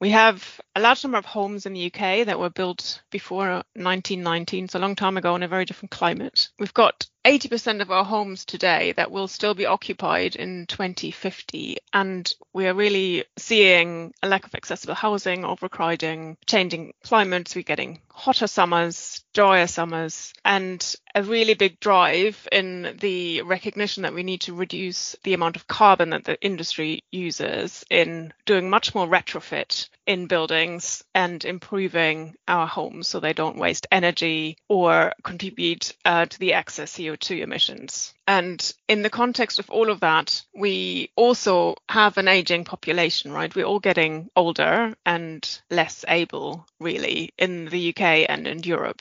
we have a large number of homes in the UK that were built before 1919, so a long time ago in a very different climate. We've got 80% of our homes today that will still be occupied in 2050. And we are really seeing a lack of accessible housing, overcrowding, changing climates. We're getting hotter summers, drier summers, and a really big drive in the recognition that we need to reduce the amount of carbon that the industry uses in doing much more retrofit in buildings and improving our homes so they don't waste energy or contribute uh, to the excess CO2 emissions. And in the context of all of that, we also have an aging population, right? We're all getting older and less able, really, in the UK and in Europe.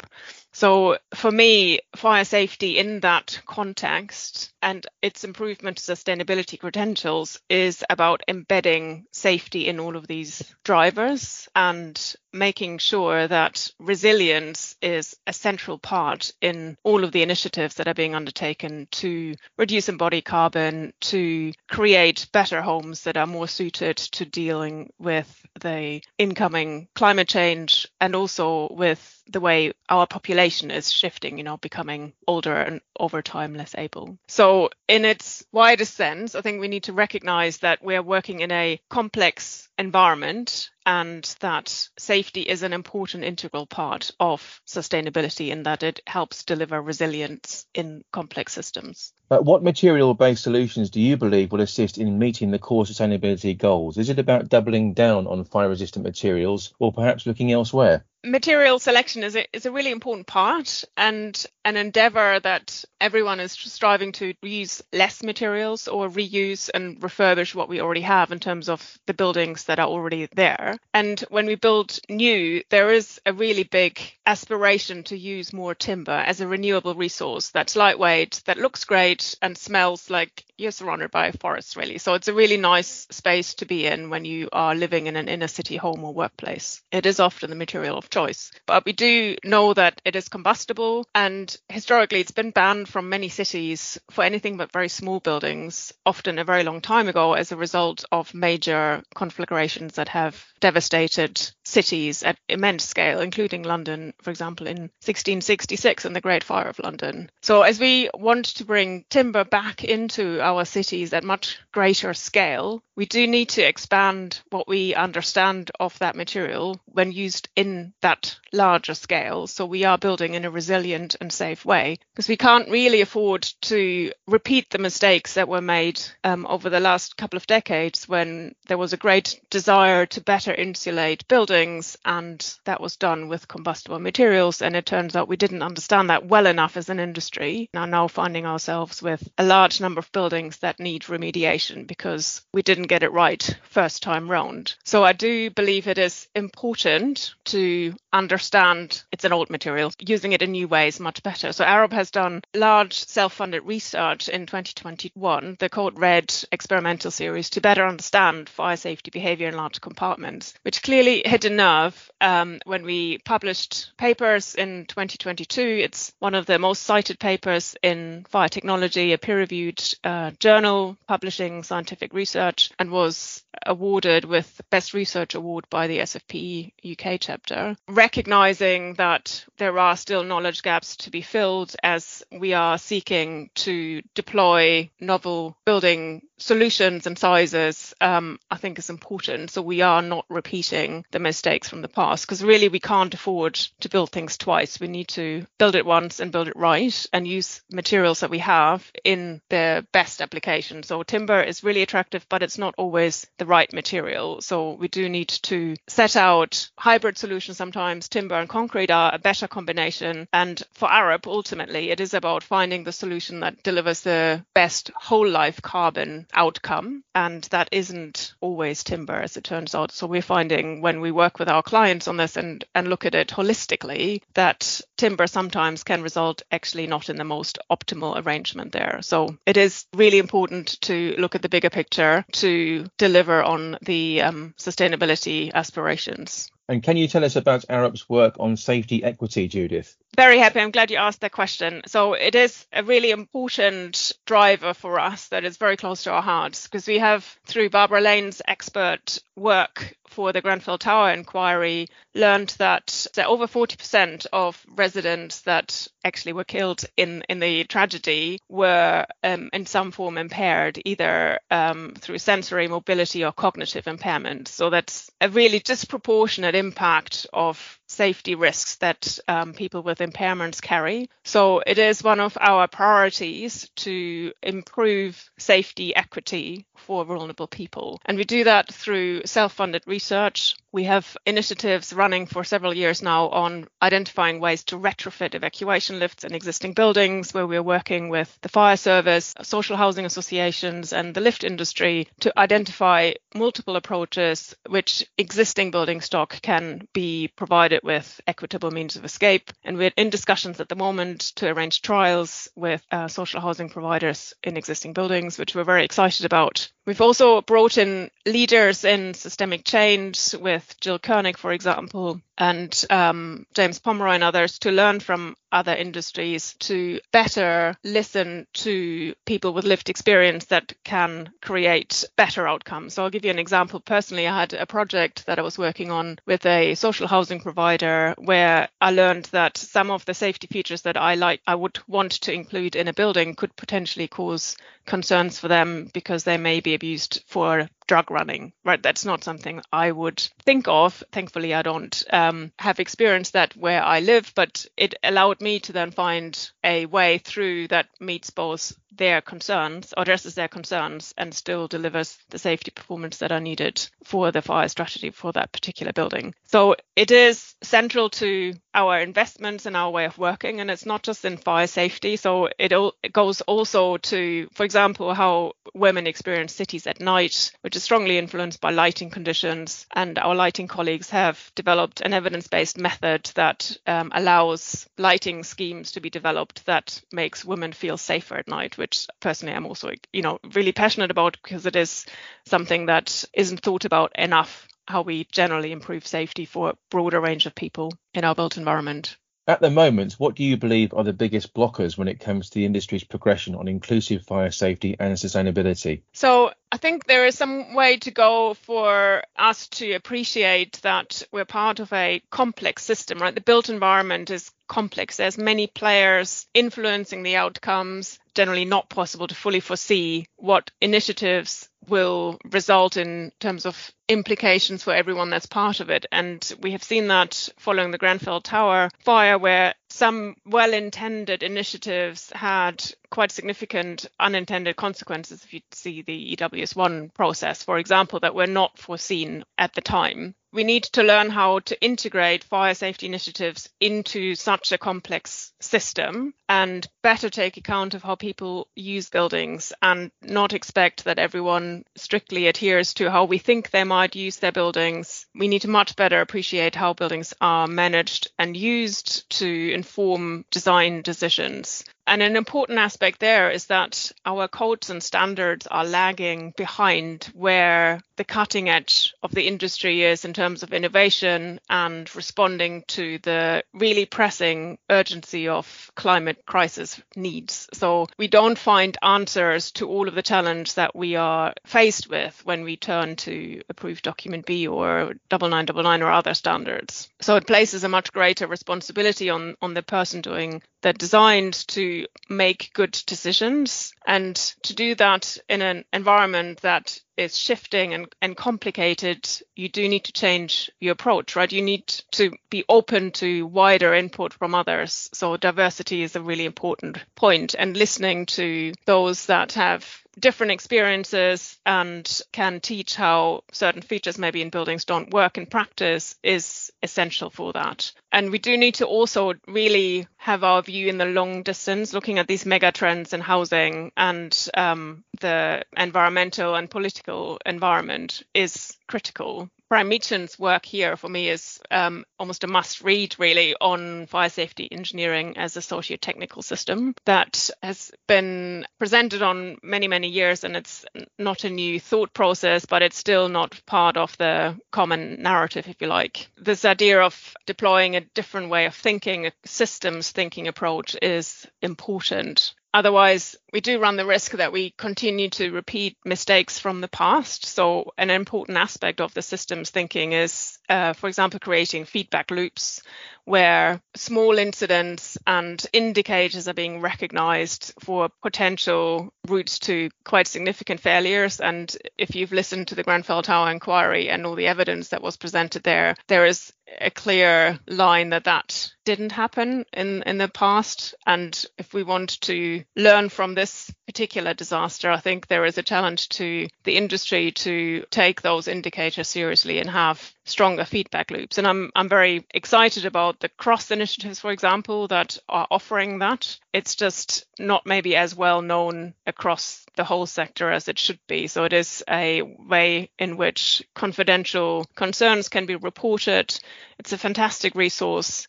So for me, fire safety in that context and its improvement to sustainability credentials is about embedding safety in all of these drivers and making sure that resilience is a central part in all of the initiatives that are being undertaken to reduce embodied carbon, to create better homes that are more suited to dealing with the incoming climate change and also with the way our population is shifting, you know, becoming older and over time less able. So, in its widest sense, I think we need to recognize that we are working in a complex environment and that safety is an important integral part of sustainability in that it helps deliver resilience in complex systems. But what material based solutions do you believe will assist in meeting the core sustainability goals? Is it about doubling down on fire resistant materials or perhaps looking elsewhere? Material selection is a, is a really important part and an endeavor that everyone is striving to use less materials or reuse and refurbish what we already have in terms of the buildings that are already there. And when we build new, there is a really big aspiration to use more timber as a renewable resource that's lightweight, that looks great and smells like you're surrounded by forests really. So it's a really nice space to be in when you are living in an inner city home or workplace. It is often the material of choice. But we do know that it is combustible and historically it's been banned from many cities for anything but very small buildings, often a very long time ago as a result of major conflagrations that have devastated cities at immense scale, including London, for example, in 1666 and the Great Fire of London. So, as we want to bring timber back into our cities at much greater scale, we do need to expand what we understand of that material when used in that larger scale. So, we are building in a resilient and safe way because we can't really afford to repeat the mistakes that were made um, over the last couple of decades when there was a great desire to better insulate buildings buildings, and that was done with combustible materials. And it turns out we didn't understand that well enough as an industry. And are now finding ourselves with a large number of buildings that need remediation because we didn't get it right first time round. So I do believe it is important to understand it's an old material. Using it in new ways much better. So Arup has done large self-funded research in 2021, the Code Red experimental series, to better understand fire safety behavior in large compartments, which clearly hit nerve um, when we published papers in 2022. It's one of the most cited papers in fire technology, a peer-reviewed uh, journal publishing scientific research, and was awarded with the Best Research Award by the SFPE UK chapter, recognizing that there are still knowledge gaps to be filled as we are seeking to deploy novel building solutions and sizes, um, I think is important. So we are not repeating the mistakes from the past because really we can't afford to build things twice. We need to build it once and build it right and use materials that we have in their best application. So timber is really attractive, but it's not always the right material. So we do need to set out hybrid solutions sometimes. Timber and concrete are a better combination. And for Arup, ultimately, it is about finding the solution that delivers the best whole life carbon outcome. And that isn't always timber, as it turns out. So we're finding when we work with our clients on this and, and look at it holistically, that timber sometimes can result actually not in the most optimal arrangement there. So it is really important to look at the bigger picture to deliver on the um, sustainability aspirations. And can you tell us about Arup's work on safety equity, Judith? Very happy. I'm glad you asked that question. So it is a really important driver for us that is very close to our hearts because we have, through Barbara Lane's expert work for the Grenfell Tower inquiry, learned that over 40% of residents that actually were killed in, in the tragedy were um, in some form impaired, either um, through sensory, mobility, or cognitive impairment. So that's a really disproportionate impact of safety risks that um, people with impairments carry. So it is one of our priorities to improve safety equity for vulnerable people. And we do that through self funded research. We have initiatives running for several years now on identifying ways to retrofit evacuation lifts in existing buildings, where we're working with the fire service, social housing associations, and the lift industry to identify multiple approaches which existing building stock can be provided with equitable means of escape. And we're in discussions at the moment to arrange trials with uh, social housing providers in existing buildings, which we're very excited about We've also brought in leaders in systemic change with Jill Koenig, for example, and um, James Pomeroy and others to learn from other industries to better listen to people with lived experience that can create better outcomes. So I'll give you an example. Personally, I had a project that I was working on with a social housing provider where I learned that some of the safety features that I like I would want to include in a building could potentially cause concerns for them because they may be abused for drug running, right? That's not something I would think of. Thankfully, I don't um, have experienced that where I live, but it allowed me to then find a way through that meets both their concerns, addresses their concerns, and still delivers the safety performance that are needed for the fire strategy for that particular building. So it is central to our investments and our way of working, and it's not just in fire safety. So it, all, it goes also to, for example, how women experience cities at night, which is strongly influenced by lighting conditions. And our lighting colleagues have developed an evidence-based method that um, allows lighting schemes to be developed that makes women feel safer at night, which personally I'm also, you know, really passionate about because it is something that isn't thought about enough how we generally improve safety for a broader range of people in our built environment. At the moment, what do you believe are the biggest blockers when it comes to the industry's progression on inclusive fire safety and sustainability? So, I think there is some way to go for us to appreciate that we're part of a complex system, right? The built environment is complex. There's many players influencing the outcomes, generally not possible to fully foresee what initiatives will result in terms of implications for everyone that's part of it. And we have seen that following the Grenfell Tower fire, where some well intended initiatives had quite significant unintended consequences if you see the EWS1 process, for example, that were not foreseen at the time we need to learn how to integrate fire safety initiatives into such a complex system and better take account of how people use buildings and not expect that everyone strictly adheres to how we think they might use their buildings. We need to much better appreciate how buildings are managed and used to inform design decisions. And an important aspect there is that our codes and standards are lagging behind where the cutting edge of the industry is in terms of innovation and responding to the really pressing urgency of climate crisis needs. So we don't find answers to all of the challenge that we are faced with when we turn to approved document B or 9999 or other standards. So it places a much greater responsibility on, on the person doing they're designed to make good decisions and to do that in an environment that is shifting and, and complicated, you do need to change your approach, right? You need to be open to wider input from others. So diversity is a really important point and listening to those that have different experiences and can teach how certain features maybe in buildings don't work in practice is essential for that. And we do need to also really have our view in the long distance, looking at these mega trends in housing and um, the environmental and political environment is critical Brian Meacham's work here for me is um, almost a must read, really, on fire safety engineering as a socio-technical system that has been presented on many, many years. And it's not a new thought process, but it's still not part of the common narrative, if you like. This idea of deploying a different way of thinking, a systems thinking approach is important. Otherwise, we do run the risk that we continue to repeat mistakes from the past. So, an important aspect of the systems thinking is, uh, for example, creating feedback loops where small incidents and indicators are being recognized for potential routes to quite significant failures. And if you've listened to the Grenfell Tower inquiry and all the evidence that was presented there, there is a clear line that that didn't happen in, in the past. And if we want to learn from this particular disaster, I think there is a challenge to the industry to take those indicators seriously and have stronger feedback loops. And I'm I'm very excited about the CROSS initiatives, for example, that are offering that. It's just not maybe as well known across the whole sector as it should be. So it is a way in which confidential concerns can be reported. It's a fantastic resource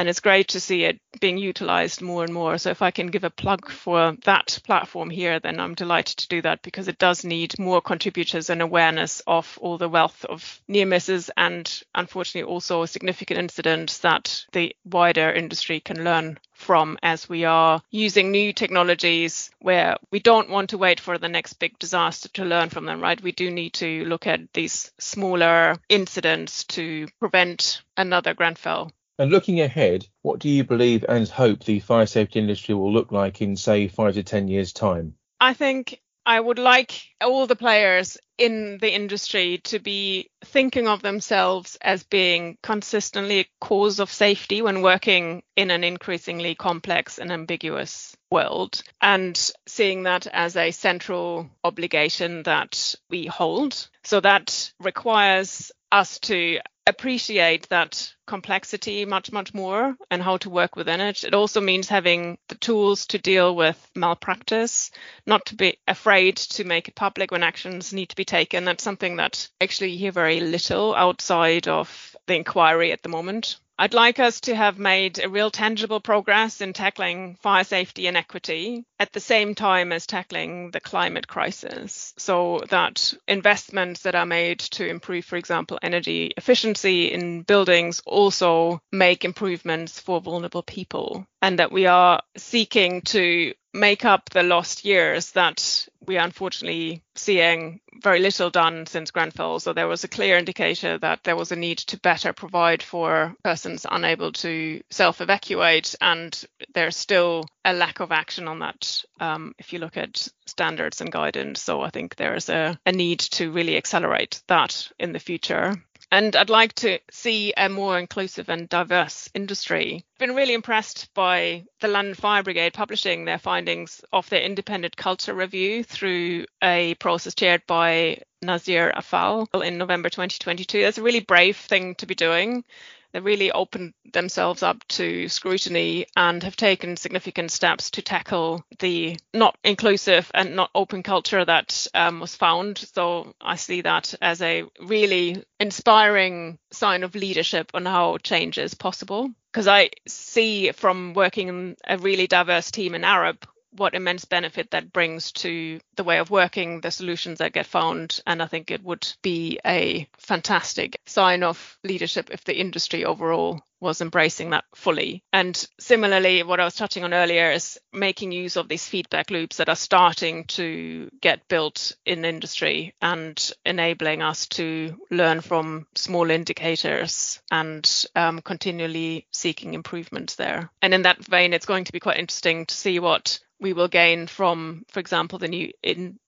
And it's great to see it being utilized more and more. So if I can give a plug for that platform here, then I'm delighted to do that because it does need more contributors and awareness of all the wealth of near misses and unfortunately also significant incidents that the wider industry can learn from as we are using new technologies where we don't want to wait for the next big disaster to learn from them, right? We do need to look at these smaller incidents to prevent another Grenfell. And looking ahead, what do you believe and hope the fire safety industry will look like in, say, five to 10 years' time? I think I would like all the players in the industry to be thinking of themselves as being consistently a cause of safety when working in an increasingly complex and ambiguous world and seeing that as a central obligation that we hold. So that requires us to appreciate that complexity much, much more and how to work within it. It also means having the tools to deal with malpractice, not to be afraid to make it public when actions need to be taken. That's something that actually you hear very little outside of the inquiry at the moment. I'd like us to have made a real tangible progress in tackling fire safety and equity at the same time as tackling the climate crisis so that investments that are made to improve, for example, energy efficiency in buildings also make improvements for vulnerable people and that we are seeking to make up the lost years that we are unfortunately seeing very little done since Grenfell. So there was a clear indicator that there was a need to better provide for persons unable to self evacuate. And there's still a lack of action on that um, if you look at standards and guidance. So I think there's a, a need to really accelerate that in the future. And I'd like to see a more inclusive and diverse industry. I've been really impressed by the London Fire Brigade publishing their findings of their independent culture review through a process chaired by Nazir Afzal in November 2022. That's a really brave thing to be doing they really opened themselves up to scrutiny and have taken significant steps to tackle the not inclusive and not open culture that um, was found. So I see that as a really inspiring sign of leadership on how change is possible. Because I see from working in a really diverse team in Arup what immense benefit that brings to the way of working, the solutions that get found. And I think it would be a fantastic sign of leadership if the industry overall was embracing that fully. And similarly, what I was touching on earlier is making use of these feedback loops that are starting to get built in industry and enabling us to learn from small indicators and um, continually seeking improvements there. And in that vein, it's going to be quite interesting to see what we will gain from, for example, the new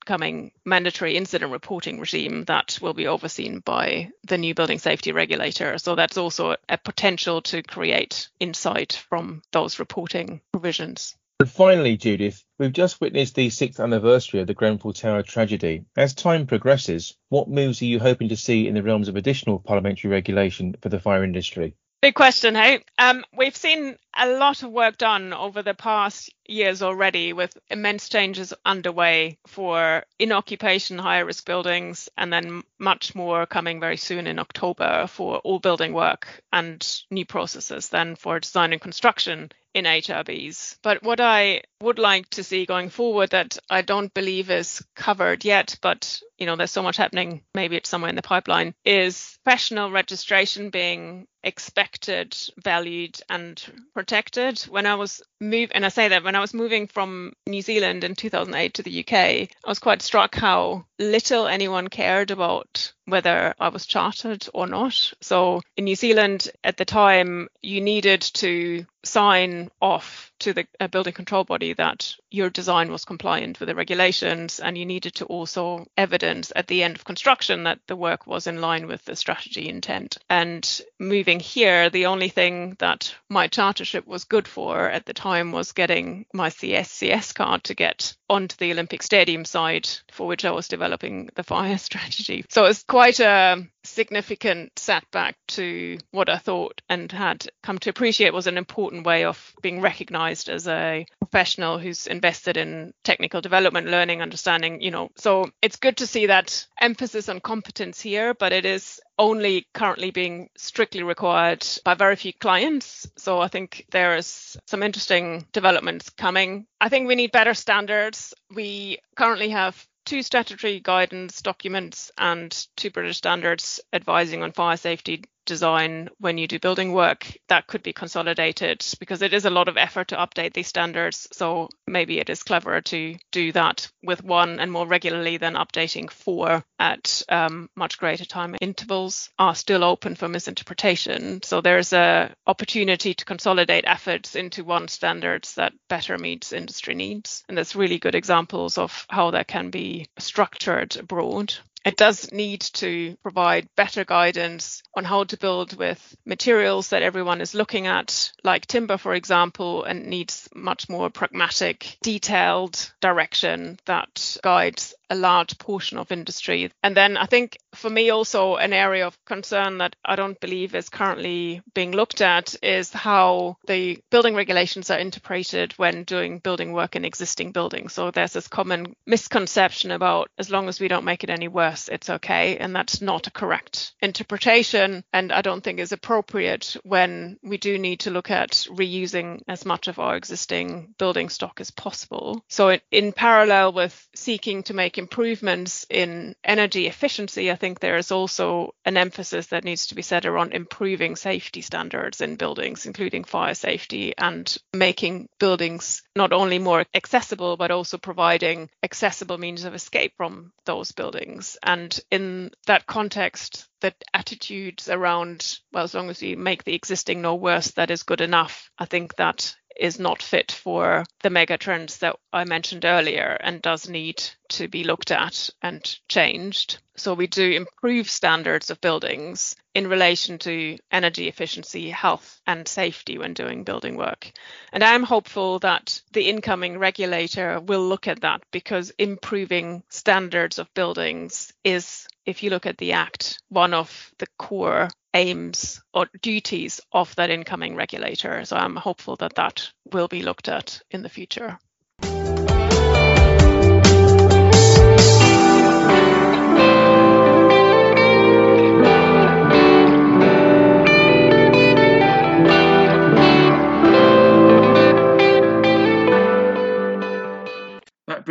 incoming mandatory incident reporting regime that will be overseen by the new building safety regulator. So that's also a potential to create insight from those reporting provisions. And finally, Judith, we've just witnessed the sixth anniversary of the Grenfell Tower tragedy. As time progresses, what moves are you hoping to see in the realms of additional parliamentary regulation for the fire industry? Big question, hey? Um, we've seen a lot of work done over the past years already with immense changes underway for in occupation higher risk buildings and then much more coming very soon in October for all building work and new processes then for design and construction in HRBs. But what I would like to see going forward that I don't believe is covered yet, but you know, there's so much happening, maybe it's somewhere in the pipeline, is professional registration being expected, valued, and protected. When I was moving, and I say that when I was moving from New Zealand in 2008 to the UK, I was quite struck how little anyone cared about whether I was chartered or not. So in New Zealand at the time, you needed to sign off to the uh, building control body that your design was compliant with the regulations and you needed to also evidence at the end of construction that the work was in line with the strategy intent. And moving here the only thing that my chartership was good for at the time was getting my CSCS card to get onto the Olympic Stadium side for which I was developing the fire strategy. So it's quite a significant setback to what I thought and had come to appreciate was an important way of being recognized as a professional who's invested in technical development, learning, understanding, you know. So it's good to see that emphasis on competence here, but it is only currently being strictly required by very few clients. So I think there is some interesting developments coming. I think we need better standards. We currently have two statutory guidance documents and two British standards advising on fire safety design when you do building work that could be consolidated because it is a lot of effort to update these standards. So maybe it is cleverer to do that with one and more regularly than updating four at um, much greater time intervals are still open for misinterpretation. So there's a opportunity to consolidate efforts into one standards that better meets industry needs. And there's really good examples of how that can be structured abroad it does need to provide better guidance on how to build with materials that everyone is looking at, like timber, for example, and needs much more pragmatic, detailed direction that guides a large portion of industry. And then I think for me also an area of concern that I don't believe is currently being looked at is how the building regulations are interpreted when doing building work in existing buildings. So there's this common misconception about as long as we don't make it any worse, it's okay. And that's not a correct interpretation. And I don't think is appropriate when we do need to look at reusing as much of our existing building stock as possible. So in parallel with seeking to make improvements in energy efficiency, I think there is also an emphasis that needs to be set around improving safety standards in buildings, including fire safety, and making buildings not only more accessible, but also providing accessible means of escape from those buildings. And in that context, the attitudes around, well, as long as we make the existing no worse, that is good enough. I think that is not fit for the mega trends that I mentioned earlier and does need to be looked at and changed. So we do improve standards of buildings in relation to energy efficiency, health, and safety when doing building work. And I'm hopeful that the incoming regulator will look at that because improving standards of buildings is, if you look at the Act, one of the core aims or duties of that incoming regulator. So I'm hopeful that that will be looked at in the future.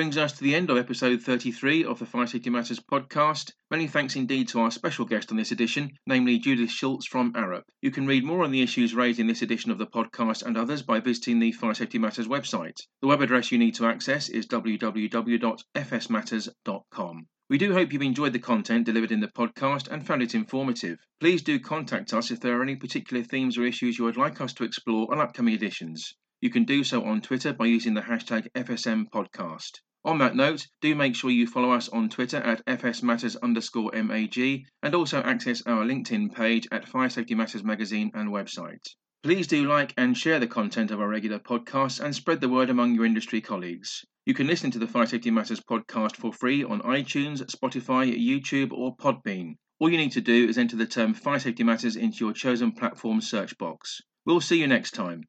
Brings us to the end of episode 33 of the Fire Safety Matters podcast. Many thanks indeed to our special guest on this edition, namely Judith Schulz from Arup. You can read more on the issues raised in this edition of the podcast and others by visiting the Fire Safety Matters website. The web address you need to access is www.fsmatters.com. We do hope you've enjoyed the content delivered in the podcast and found it informative. Please do contact us if there are any particular themes or issues you would like us to explore on upcoming editions. You can do so on Twitter by using the hashtag FSM podcast. On that note, do make sure you follow us on Twitter at FSMatters underscore MAG and also access our LinkedIn page at Fire Safety Matters magazine and website. Please do like and share the content of our regular podcasts and spread the word among your industry colleagues. You can listen to the Fire Safety Matters podcast for free on iTunes, Spotify, YouTube, or Podbean. All you need to do is enter the term Fire Safety Matters into your chosen platform search box. We'll see you next time.